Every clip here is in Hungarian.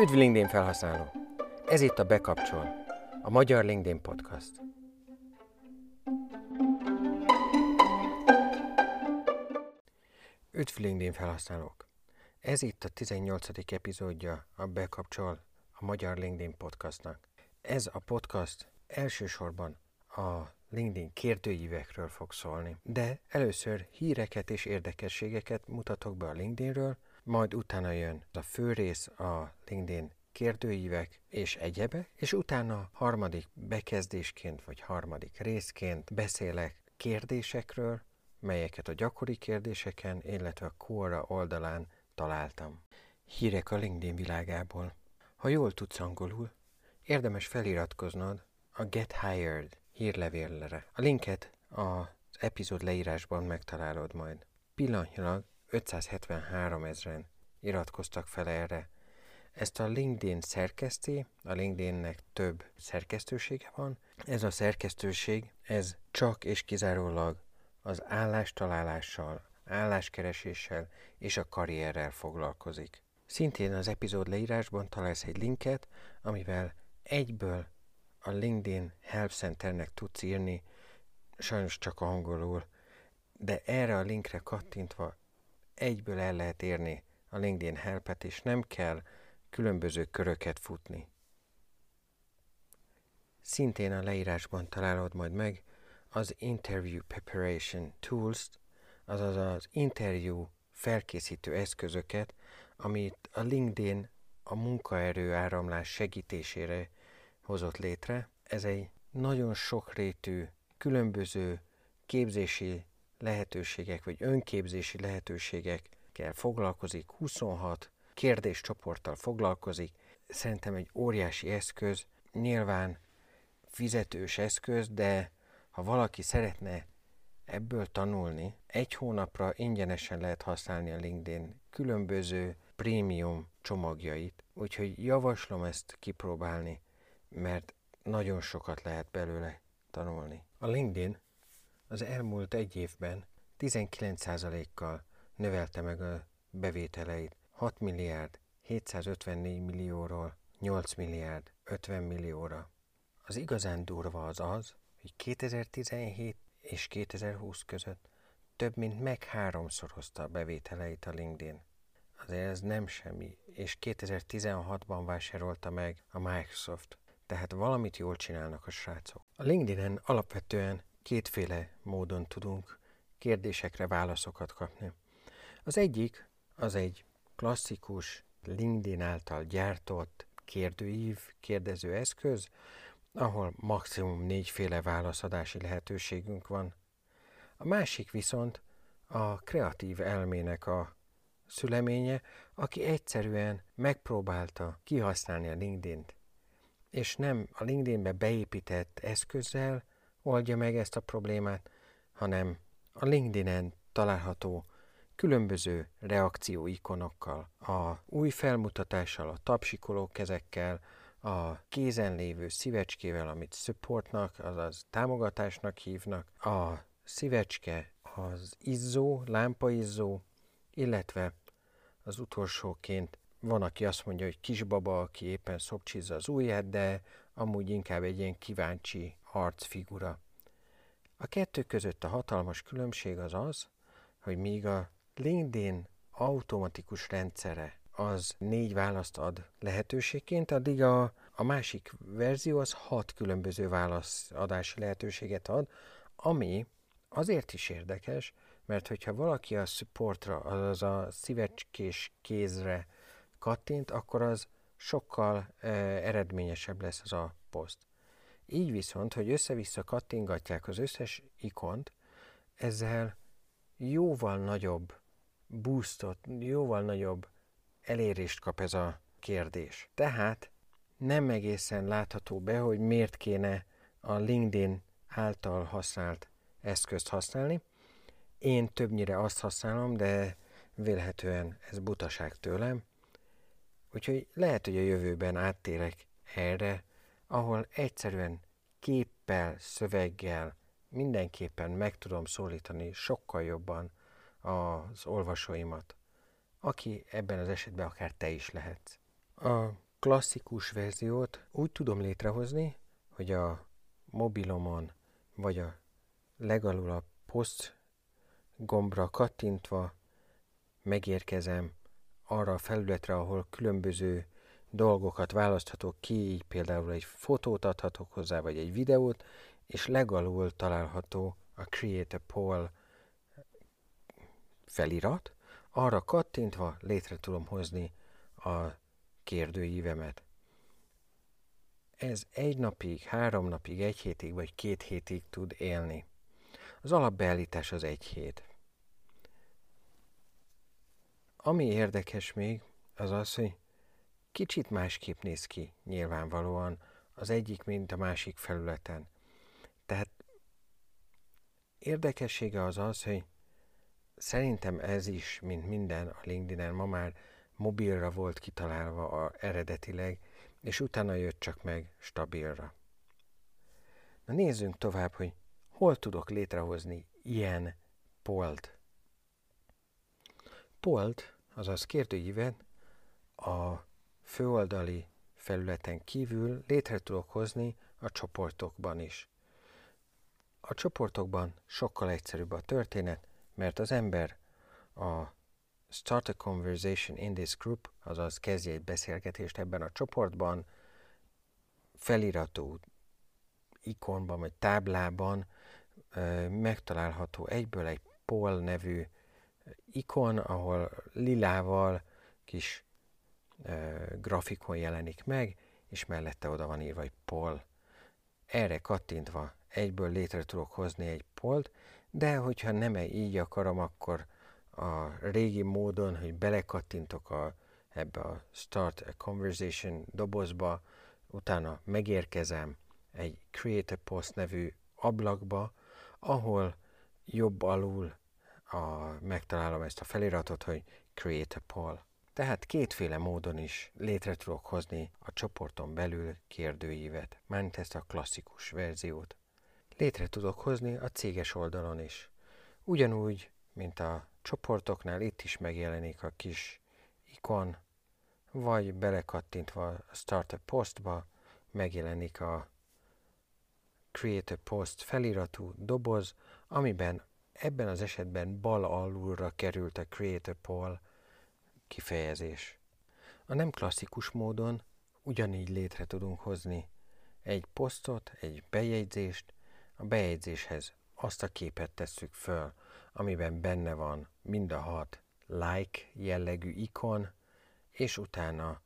Üdv LinkedIn felhasználó! Ez itt a Bekapcsol, a Magyar LinkedIn Podcast. Üdv LinkedIn felhasználók! Ez itt a 18. epizódja a Bekapcsol, a Magyar LinkedIn Podcastnak. Ez a podcast elsősorban a LinkedIn kérdőívekről fog szólni, de először híreket és érdekességeket mutatok be a LinkedInről, majd utána jön a fő rész a LinkedIn kérdőívek és egyebek, és utána harmadik bekezdésként vagy harmadik részként beszélek kérdésekről, melyeket a gyakori kérdéseken, illetve a Quora oldalán találtam. Hírek a LinkedIn világából. Ha jól tudsz angolul, érdemes feliratkoznod a Get Hired hírlevélre. A linket az epizód leírásban megtalálod majd. Pillanatnyilag 573 ezeren iratkoztak fel erre. Ezt a LinkedIn szerkeszti, a LinkedInnek több szerkesztősége van. Ez a szerkesztőség, ez csak és kizárólag az állástalálással, álláskereséssel és a karrierrel foglalkozik. Szintén az epizód leírásban találsz egy linket, amivel egyből a LinkedIn Help Centernek tudsz írni, sajnos csak angolul, de erre a linkre kattintva egyből el lehet érni a LinkedIn Helpet, és nem kell különböző köröket futni. Szintén a leírásban találod majd meg az Interview Preparation Tools, azaz az interjú felkészítő eszközöket, amit a LinkedIn a munkaerő áramlás segítésére hozott létre. Ez egy nagyon sokrétű, különböző képzési lehetőségek, vagy önképzési lehetőségekkel foglalkozik, 26 kérdéscsoporttal foglalkozik. Szerintem egy óriási eszköz, nyilván fizetős eszköz, de ha valaki szeretne ebből tanulni, egy hónapra ingyenesen lehet használni a LinkedIn különböző prémium csomagjait, úgyhogy javaslom ezt kipróbálni, mert nagyon sokat lehet belőle tanulni. A LinkedIn az elmúlt egy évben 19%-kal növelte meg a bevételeit 6 milliárd 754 millióról 8 milliárd 50 millióra. Az igazán durva az az, hogy 2017 és 2020 között több mint meg háromszorozta a bevételeit a LinkedIn. Azért ez nem semmi, és 2016-ban vásárolta meg a Microsoft, tehát valamit jól csinálnak a srácok. A LinkedIn-en alapvetően kétféle módon tudunk kérdésekre válaszokat kapni. Az egyik az egy klasszikus LinkedIn által gyártott kérdőív, kérdező eszköz, ahol maximum négyféle válaszadási lehetőségünk van. A másik viszont a kreatív elmének a szüleménye, aki egyszerűen megpróbálta kihasználni a LinkedIn-t, és nem a LinkedIn-be beépített eszközzel oldja meg ezt a problémát, hanem a LinkedIn-en található különböző reakcióikonokkal, a új felmutatással, a tapsikoló kezekkel, a kézen lévő szívecskével, amit supportnak, azaz támogatásnak hívnak, a szívecske az izzó, lámpaizzó, illetve az utolsóként van, aki azt mondja, hogy kisbaba, aki éppen szopcsizza az ujját, de amúgy inkább egy ilyen kíváncsi arcfigura. A kettő között a hatalmas különbség az az, hogy míg a LinkedIn automatikus rendszere az négy választ ad lehetőségként, addig a, a másik verzió az hat különböző válaszadási lehetőséget ad, ami azért is érdekes, mert hogyha valaki a supportra, azaz a szívecskés kézre kattint, akkor az sokkal e, eredményesebb lesz az a poszt. Így viszont, hogy össze-vissza kattingatják az összes ikont, ezzel jóval nagyobb boostot, jóval nagyobb elérést kap ez a kérdés. Tehát nem egészen látható be, hogy miért kéne a LinkedIn által használt eszközt használni. Én többnyire azt használom, de vélhetően ez butaság tőlem. Úgyhogy lehet, hogy a jövőben áttérek erre, ahol egyszerűen képpel, szöveggel mindenképpen meg tudom szólítani sokkal jobban az olvasóimat, aki ebben az esetben akár te is lehetsz. A klasszikus verziót úgy tudom létrehozni, hogy a mobilomon vagy a legalul a post gombra kattintva megérkezem arra a felületre, ahol különböző dolgokat választhatok ki, így például egy fotót adhatok hozzá, vagy egy videót, és legalul található a Create a Poll felirat, arra kattintva létre tudom hozni a kérdőívemet. Ez egy napig, három napig, egy hétig vagy két hétig tud élni. Az alapbeállítás az egy hét. Ami érdekes még, az az, hogy kicsit másképp néz ki nyilvánvalóan az egyik, mint a másik felületen. Tehát érdekessége az az, hogy szerintem ez is, mint minden a LinkedIn-en ma már mobilra volt kitalálva a, eredetileg, és utána jött csak meg stabilra. Na nézzünk tovább, hogy hol tudok létrehozni ilyen polt. Polt, azaz kérdőívet a főoldali felületen kívül létre tudok hozni a csoportokban is. A csoportokban sokkal egyszerűbb a történet, mert az ember a Start a Conversation in this group, azaz kezdje egy beszélgetést ebben a csoportban, feliratú ikonban vagy táblában megtalálható egyből egy Paul nevű ikon, ahol lilával kis grafikon jelenik meg, és mellette oda van írva egy Paul. Erre kattintva egyből létre tudok hozni egy polt, de hogyha nem így akarom, akkor a régi módon, hogy belekattintok a, ebbe a Start a Conversation dobozba, utána megérkezem egy Create a Post nevű ablakba, ahol jobb alul a, megtalálom ezt a feliratot, hogy Create a Poll. Tehát kétféle módon is létre tudok hozni a csoporton belül kérdőívet, ment ezt a klasszikus verziót. Létre tudok hozni a céges oldalon is. Ugyanúgy, mint a csoportoknál itt is megjelenik a kis ikon, vagy belekattintva a Startup Postba megjelenik a Create a Post feliratú doboz, amiben ebben az esetben bal alulra került a Create a Poll kifejezés. A nem klasszikus módon ugyanígy létre tudunk hozni egy posztot, egy bejegyzést, a bejegyzéshez azt a képet tesszük föl, amiben benne van mind a hat like jellegű ikon, és utána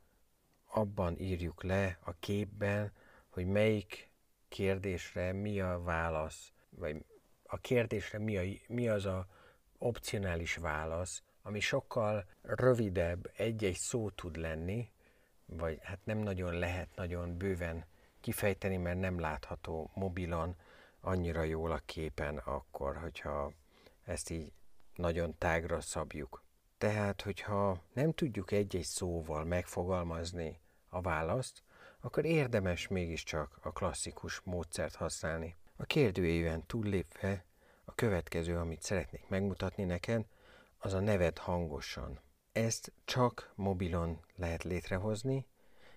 abban írjuk le a képben, hogy melyik kérdésre mi a válasz, vagy a kérdésre mi, a, mi az a opcionális válasz, ami sokkal rövidebb, egy-egy szó tud lenni, vagy hát nem nagyon lehet nagyon bőven kifejteni, mert nem látható mobilon annyira jól a képen akkor, hogyha ezt így nagyon tágra szabjuk. Tehát, hogyha nem tudjuk egy-egy szóval megfogalmazni a választ, akkor érdemes mégiscsak a klasszikus módszert használni. A kérdőjében túllépve a következő, amit szeretnék megmutatni neked, az a neved hangosan. Ezt csak mobilon lehet létrehozni,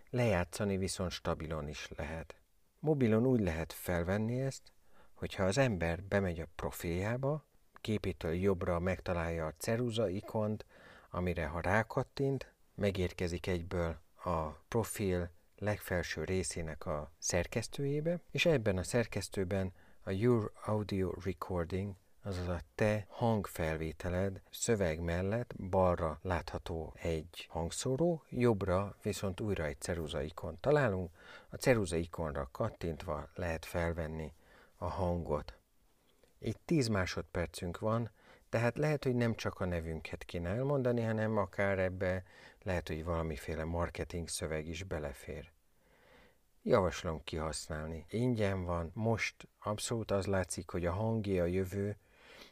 lejátszani viszont stabilon is lehet. Mobilon úgy lehet felvenni ezt, hogyha az ember bemegy a profiljába, képétől jobbra megtalálja a ceruza ikont, amire ha rákattint, megérkezik egyből a profil legfelső részének a szerkesztőjébe, és ebben a szerkesztőben a Your Audio Recording, azaz a te hangfelvételed szöveg mellett balra látható egy hangszóró, jobbra viszont újra egy ceruza ikon találunk. A ceruza ikonra kattintva lehet felvenni a hangot. Itt 10 másodpercünk van, tehát lehet, hogy nem csak a nevünket kéne elmondani, hanem akár ebbe lehet, hogy valamiféle marketing szöveg is belefér. Javaslom kihasználni. Ingyen van, most abszolút az látszik, hogy a hangi a jövő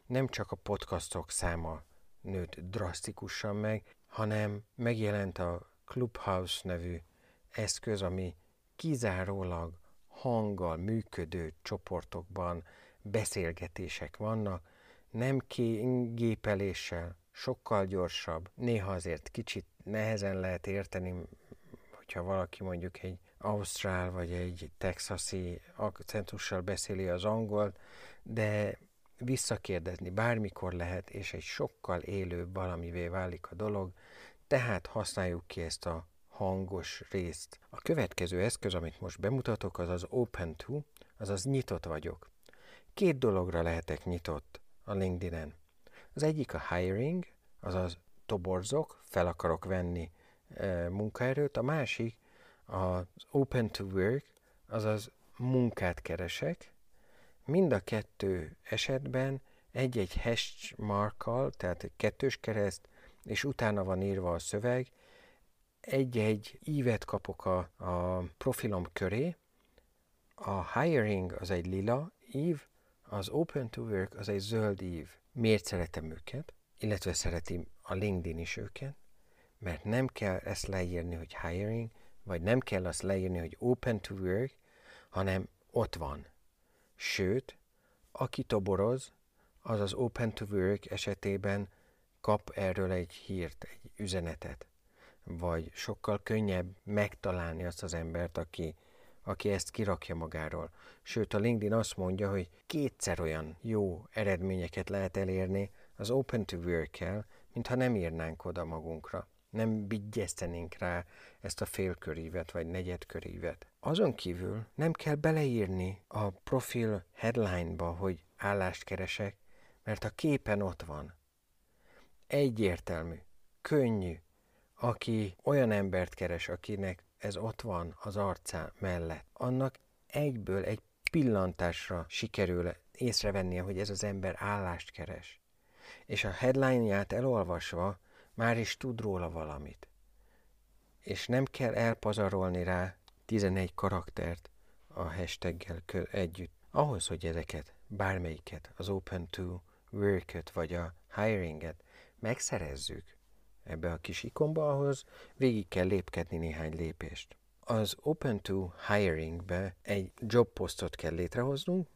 nem csak a podcastok száma nőtt drasztikusan meg, hanem megjelent a Clubhouse nevű eszköz, ami kizárólag hanggal működő csoportokban beszélgetések vannak, nem gépeléssel, sokkal gyorsabb, néha azért kicsit nehezen lehet érteni, hogyha valaki mondjuk egy ausztrál vagy egy texasi akcentussal beszéli az angolt, de visszakérdezni bármikor lehet, és egy sokkal élőbb valamivé válik a dolog, tehát használjuk ki ezt a hangos részt. A következő eszköz, amit most bemutatok, az az Open To, azaz nyitott vagyok. Két dologra lehetek nyitott a LinkedIn-en. Az egyik a hiring, azaz toborzok, fel akarok venni e, munkaerőt, a másik az open to work, azaz munkát keresek. Mind a kettő esetben egy-egy hash markkal, tehát egy kettős kereszt, és utána van írva a szöveg, egy-egy ívet kapok a, a profilom köré, a hiring az egy lila ív, az open to work az egy zöld ív. Miért szeretem őket? Illetve szereti a LinkedIn is őket, mert nem kell ezt leírni, hogy hiring, vagy nem kell azt leírni, hogy open to work, hanem ott van. Sőt, aki toboroz, az az open to work esetében kap erről egy hírt, egy üzenetet, vagy sokkal könnyebb megtalálni azt az embert, aki, aki ezt kirakja magáról. Sőt, a LinkedIn azt mondja, hogy kétszer olyan jó eredményeket lehet elérni az Open to Work-kel, mintha nem írnánk oda magunkra. Nem bigyeztenénk rá ezt a félkörívet vagy negyedkörívet. Azon kívül nem kell beleírni a profil headline-ba, hogy állást keresek, mert a képen ott van. Egyértelmű, könnyű, aki olyan embert keres, akinek ez ott van az arcá mellett, annak egyből egy pillantásra sikerül észrevennie, hogy ez az ember állást keres. És a headline-ját elolvasva már is tud róla valamit. És nem kell elpazarolni rá 11 karaktert a hashtaggel együtt. Ahhoz, hogy ezeket, bármelyiket, az Open to Work-öt vagy a Hiring-et megszerezzük ebbe a kis ikonba, ahhoz végig kell lépkedni néhány lépést. Az Open to Hiring-be egy job posztot kell létrehoznunk,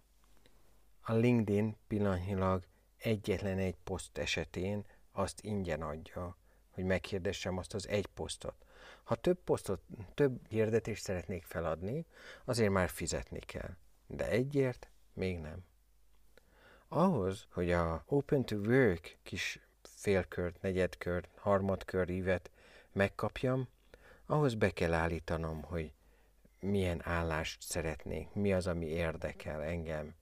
a LinkedIn pillanatnyilag egyetlen egy poszt esetén azt ingyen adja, hogy meghirdessem azt az egy posztot. Ha több posztot, több hirdetést szeretnék feladni, azért már fizetni kell. De egyért még nem. Ahhoz, hogy a Open to Work kis félkört, negyedkört, harmadkör ívet megkapjam, ahhoz be kell állítanom, hogy milyen állást szeretnék, mi az, ami érdekel engem.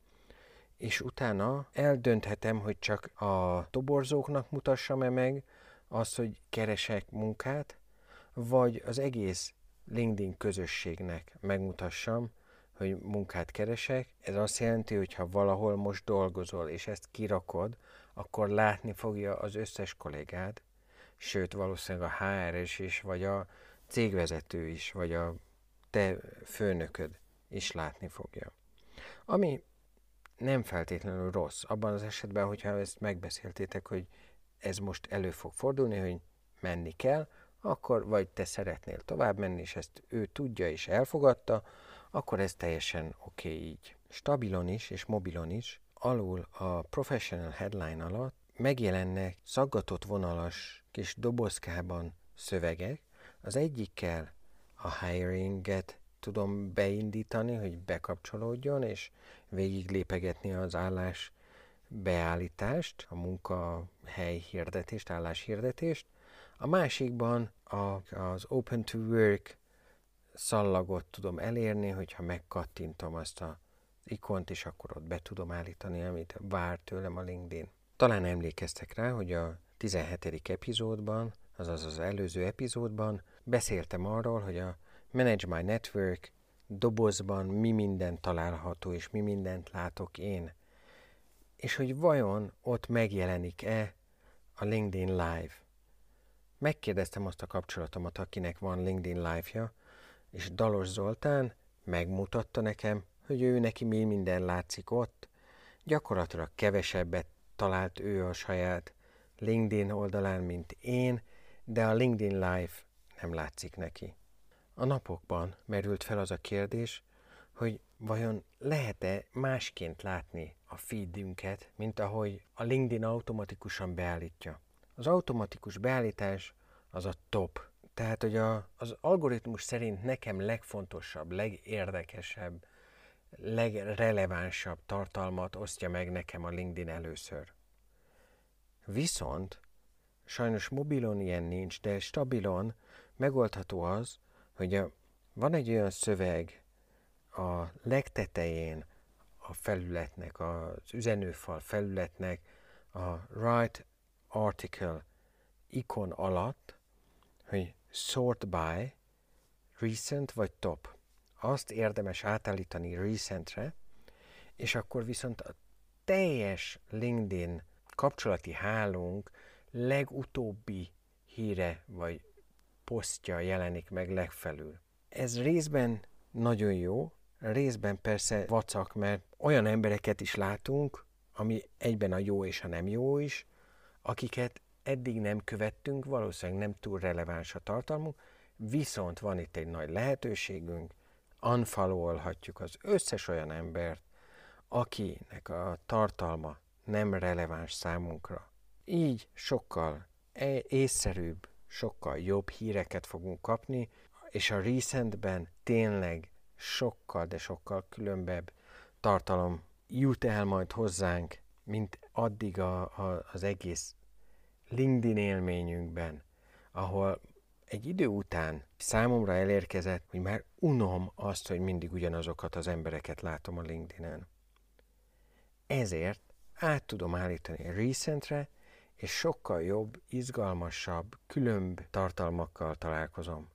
És utána eldönthetem, hogy csak a toborzóknak mutassam-e meg azt, hogy keresek munkát, vagy az egész LinkedIn közösségnek megmutassam, hogy munkát keresek. Ez azt jelenti, hogy ha valahol most dolgozol, és ezt kirakod, akkor látni fogja az összes kollégád, sőt valószínűleg a HR-es is, vagy a cégvezető is, vagy a te főnököd is látni fogja. Ami nem feltétlenül rossz. Abban az esetben, hogyha ezt megbeszéltétek, hogy ez most elő fog fordulni, hogy menni kell, akkor vagy te szeretnél tovább menni, és ezt ő tudja és elfogadta, akkor ez teljesen oké okay így. Stabilon is és mobilon is alul a professional headline alatt megjelennek szaggatott vonalas kis dobozkában szövegek. Az egyikkel a hiringet tudom beindítani, hogy bekapcsolódjon, és végig lépegetni az állás beállítást, a munkahely hirdetést, álláshirdetést. A másikban a, az Open to Work szallagot tudom elérni, hogyha megkattintom azt a ikont, és akkor ott be tudom állítani, amit vár tőlem a LinkedIn. Talán emlékeztek rá, hogy a 17. epizódban, azaz az előző epizódban beszéltem arról, hogy a Manage My Network dobozban mi minden található, és mi mindent látok én. És hogy vajon ott megjelenik-e a LinkedIn Live. Megkérdeztem azt a kapcsolatomat, akinek van LinkedIn Live-ja, és Dalos Zoltán megmutatta nekem, hogy ő neki mi minden látszik ott. Gyakorlatilag kevesebbet talált ő a saját LinkedIn oldalán, mint én, de a LinkedIn Live nem látszik neki. A napokban merült fel az a kérdés, hogy vajon lehet-e másként látni a feedünket, mint ahogy a LinkedIn automatikusan beállítja. Az automatikus beállítás az a top Tehát, hogy a, az algoritmus szerint nekem legfontosabb, legérdekesebb, legrelevánsabb tartalmat osztja meg nekem a LinkedIn először. Viszont sajnos mobilon ilyen nincs, de stabilon megoldható az, hogy van egy olyan szöveg a legtetején a felületnek, az üzenőfal felületnek, a Write Article ikon alatt, hogy Sort by, Recent vagy Top. Azt érdemes átállítani Recentre, és akkor viszont a teljes LinkedIn kapcsolati hálónk legutóbbi híre vagy posztja jelenik meg legfelül. Ez részben nagyon jó, részben persze vacak, mert olyan embereket is látunk, ami egyben a jó és a nem jó is, akiket eddig nem követtünk, valószínűleg nem túl releváns a tartalmuk, viszont van itt egy nagy lehetőségünk, unfollowolhatjuk az összes olyan embert, akinek a tartalma nem releváns számunkra. Így sokkal észszerűbb, sokkal jobb híreket fogunk kapni, és a recentben tényleg sokkal, de sokkal különbebb tartalom jut el majd hozzánk, mint addig a, a, az egész LinkedIn élményünkben, ahol egy idő után számomra elérkezett, hogy már unom azt, hogy mindig ugyanazokat az embereket látom a LinkedIn-en. Ezért át tudom állítani a Recentre, és sokkal jobb, izgalmasabb, különb tartalmakkal találkozom.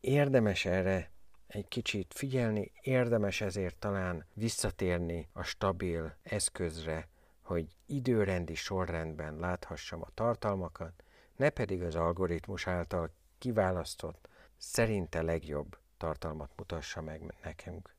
Érdemes erre egy kicsit figyelni, érdemes ezért talán visszatérni a stabil eszközre, hogy időrendi sorrendben láthassam a tartalmakat, ne pedig az algoritmus által kiválasztott, szerinte legjobb tartalmat mutassa meg nekünk.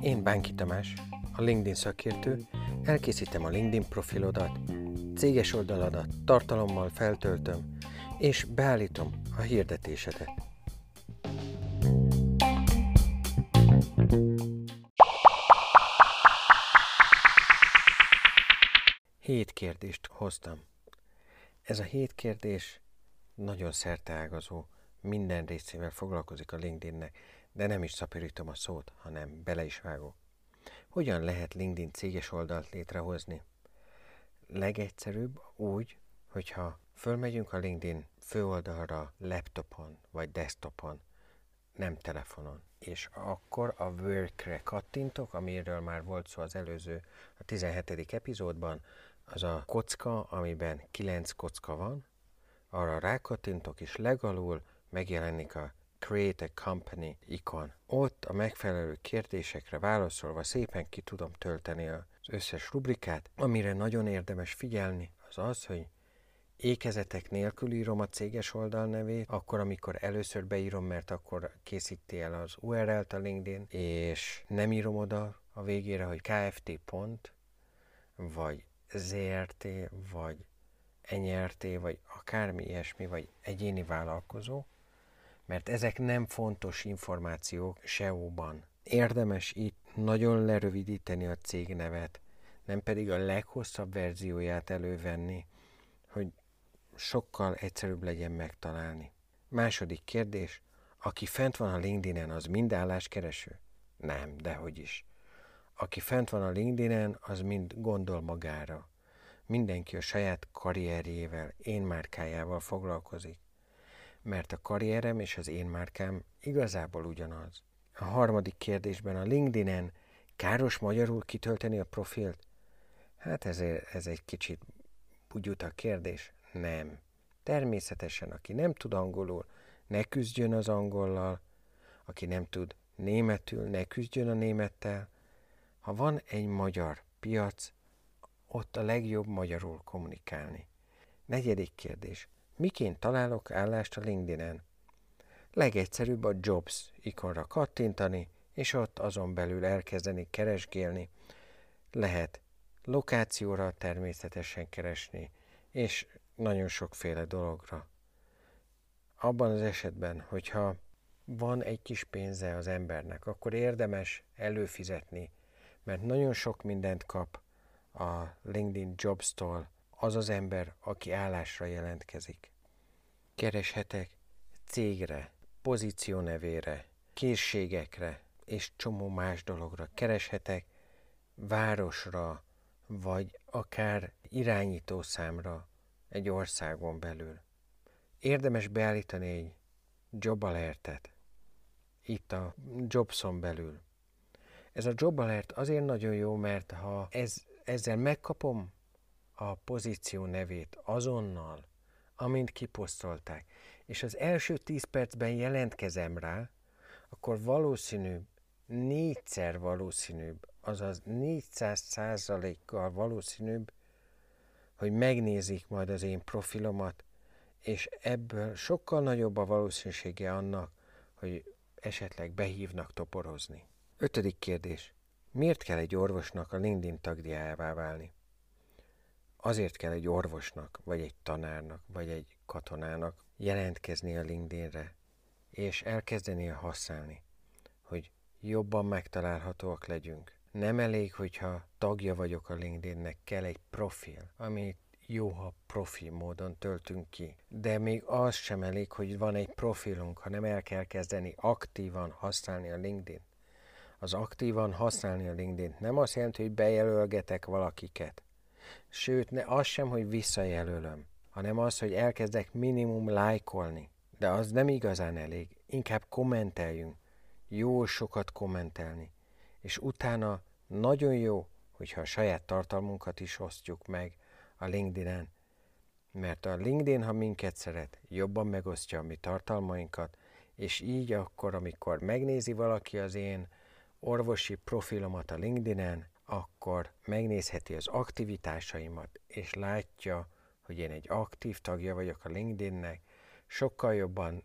Én Bánki Tamás, a LinkedIn szakértő, elkészítem a LinkedIn profilodat, céges oldaladat tartalommal feltöltöm, és beállítom a hirdetésedet. Hét kérdést hoztam. Ez a hét kérdés nagyon szerteágazó, minden részével foglalkozik a LinkedInnek, de nem is szaporítom a szót, hanem bele is vágok. Hogyan lehet LinkedIn céges oldalt létrehozni? Legegyszerűbb úgy, hogyha fölmegyünk a LinkedIn főoldalra laptopon vagy desktopon, nem telefonon, és akkor a workre kattintok, amiről már volt szó az előző, a 17. epizódban, az a kocka, amiben 9 kocka van, arra rákattintok, és legalul megjelenik a Create a Company ikon. Ott a megfelelő kérdésekre válaszolva szépen ki tudom tölteni az összes rubrikát. Amire nagyon érdemes figyelni, az az, hogy ékezetek nélkül írom a céges oldal nevét, akkor, amikor először beírom, mert akkor készíti el az URL-t a LinkedIn, és nem írom oda a végére, hogy kft. pont, vagy ZRT, vagy NRT, vagy akármi ilyesmi, vagy egyéni vállalkozó, mert ezek nem fontos információk SEO-ban. Érdemes itt nagyon lerövidíteni a cégnevet, nem pedig a leghosszabb verzióját elővenni, hogy sokkal egyszerűbb legyen megtalálni. Második kérdés, aki fent van a LinkedIn-en, az mind álláskereső? Nem, dehogy is. Aki fent van a LinkedIn-en, az mind gondol magára. Mindenki a saját karrierjével, én márkájával foglalkozik mert a karrierem és az én márkám igazából ugyanaz. A harmadik kérdésben a LinkedIn-en káros magyarul kitölteni a profilt? Hát ez, ez egy kicsit bugyuta kérdés. Nem. Természetesen, aki nem tud angolul, ne küzdjön az angollal, aki nem tud németül, ne küzdjön a némettel. Ha van egy magyar piac, ott a legjobb magyarul kommunikálni. Negyedik kérdés. Miként találok állást a LinkedIn-en? Legegyszerűbb a Jobs ikonra kattintani, és ott azon belül elkezdeni keresgélni. Lehet lokációra természetesen keresni, és nagyon sokféle dologra. Abban az esetben, hogyha van egy kis pénze az embernek, akkor érdemes előfizetni, mert nagyon sok mindent kap a LinkedIn Jobs-tól az az ember, aki állásra jelentkezik. Kereshetek cégre, pozíciónevére, készségekre és csomó más dologra. Kereshetek városra, vagy akár irányítószámra egy országon belül. Érdemes beállítani egy job alertet itt a Jobson belül. Ez a job alert azért nagyon jó, mert ha ez, ezzel megkapom a pozíció nevét azonnal, amint kiposztolták, és az első 10 percben jelentkezem rá, akkor valószínűbb, négyszer valószínűbb, azaz 400 százalékkal valószínűbb, hogy megnézik majd az én profilomat, és ebből sokkal nagyobb a valószínűsége annak, hogy esetleg behívnak toporozni. Ötödik kérdés. Miért kell egy orvosnak a LinkedIn tagdiájává válni? Azért kell egy orvosnak, vagy egy tanárnak, vagy egy katonának jelentkezni a LinkedInre, és elkezdeni használni, hogy jobban megtalálhatóak legyünk. Nem elég, hogyha tagja vagyok a LinkedInnek, kell egy profil, amit jó, ha profi módon töltünk ki. De még az sem elég, hogy van egy profilunk, hanem el kell kezdeni aktívan használni a LinkedIn. Az aktívan használni a LinkedIn nem azt jelenti, hogy bejelölgetek valakiket. Sőt, ne az sem, hogy visszajelölöm, hanem az, hogy elkezdek minimum lájkolni. De az nem igazán elég. Inkább kommenteljünk. Jó sokat kommentelni. És utána nagyon jó, hogyha a saját tartalmunkat is osztjuk meg, a LinkedIn-en, mert a LinkedIn, ha minket szeret, jobban megosztja a mi tartalmainkat, és így akkor, amikor megnézi valaki az én orvosi profilomat a LinkedIn-en, akkor megnézheti az aktivitásaimat, és látja, hogy én egy aktív tagja vagyok a LinkedInnek, sokkal jobban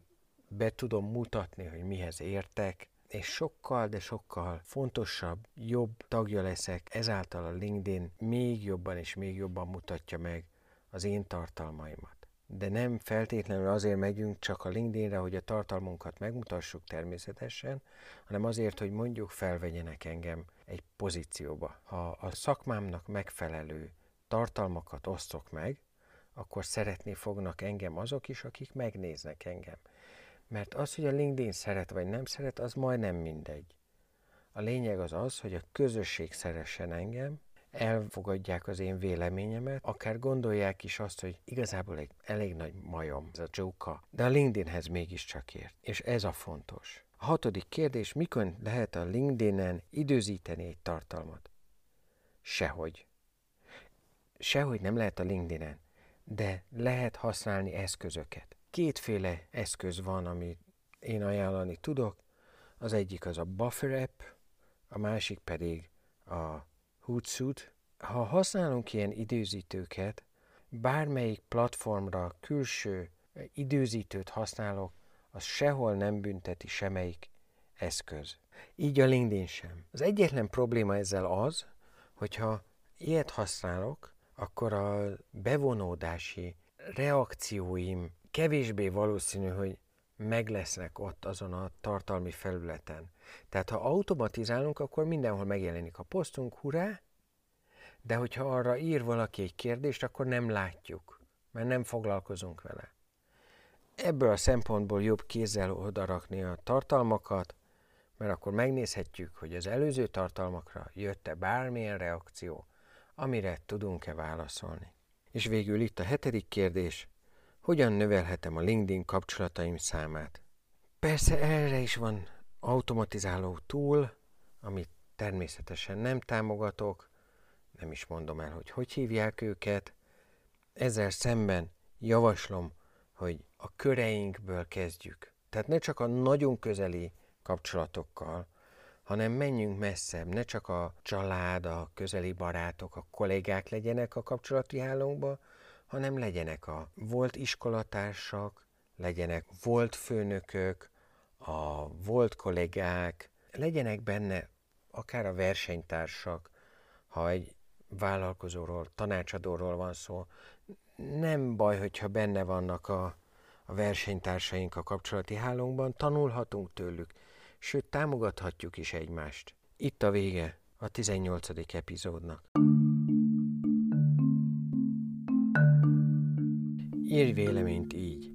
be tudom mutatni, hogy mihez értek, és sokkal, de sokkal fontosabb, jobb tagja leszek, ezáltal a LinkedIn még jobban és még jobban mutatja meg az én tartalmaimat. De nem feltétlenül azért megyünk csak a LinkedInre, hogy a tartalmunkat megmutassuk természetesen, hanem azért, hogy mondjuk felvegyenek engem egy pozícióba. Ha a szakmámnak megfelelő tartalmakat osztok meg, akkor szeretni fognak engem azok is, akik megnéznek engem. Mert az, hogy a LinkedIn szeret vagy nem szeret, az majdnem mindegy. A lényeg az az, hogy a közösség szeressen engem, elfogadják az én véleményemet, akár gondolják is azt, hogy igazából egy elég nagy majom, ez a jóka, de a LinkedInhez mégiscsak ért. És ez a fontos. A hatodik kérdés, mikor lehet a LinkedIn-en időzíteni egy tartalmat? Sehogy. Sehogy nem lehet a LinkedIn-en, de lehet használni eszközöket. Kétféle eszköz van, amit én ajánlani tudok. Az egyik az a Buffer app, a másik pedig a Hootsuite. Ha használunk ilyen időzítőket, bármelyik platformra külső időzítőt használok, az sehol nem bünteti semmelyik eszköz. Így a LinkedIn sem. Az egyetlen probléma ezzel az, hogyha ilyet használok, akkor a bevonódási reakcióim kevésbé valószínű, hogy meg lesznek ott azon a tartalmi felületen. Tehát ha automatizálunk, akkor mindenhol megjelenik a posztunk, hurrá, de hogyha arra ír valaki egy kérdést, akkor nem látjuk, mert nem foglalkozunk vele. Ebből a szempontból jobb kézzel odarakni a tartalmakat, mert akkor megnézhetjük, hogy az előző tartalmakra jött-e bármilyen reakció, amire tudunk-e válaszolni. És végül itt a hetedik kérdés, hogyan növelhetem a LinkedIn kapcsolataim számát? Persze erre is van automatizáló tool, amit természetesen nem támogatok, nem is mondom el, hogy hogy hívják őket. Ezzel szemben javaslom, hogy a köreinkből kezdjük. Tehát ne csak a nagyon közeli kapcsolatokkal, hanem menjünk messzebb, ne csak a család, a közeli barátok, a kollégák legyenek a kapcsolati hálónkban, hanem legyenek a volt iskolatársak, legyenek volt főnökök, a volt kollégák, legyenek benne akár a versenytársak, ha egy vállalkozóról, tanácsadóról van szó, nem baj, hogyha benne vannak a, A versenytársaink a kapcsolati hálónkban tanulhatunk tőlük, sőt támogathatjuk is egymást. Itt a vége a 18. epizódnak. Írj véleményt így.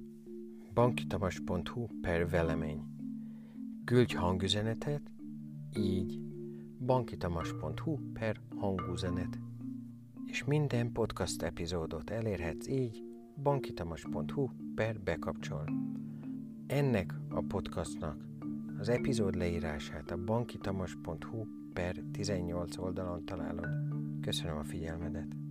bankitamas.hu per velemény. Küldj hangüzenetet, így bankitamas.hu per hangüzenet. És minden podcast epizódot elérhetsz így bankitamas.hu per bekapcsol. Ennek a podcastnak az epizód leírását a bankitamas.hu per 18 oldalon találod. Köszönöm a figyelmedet!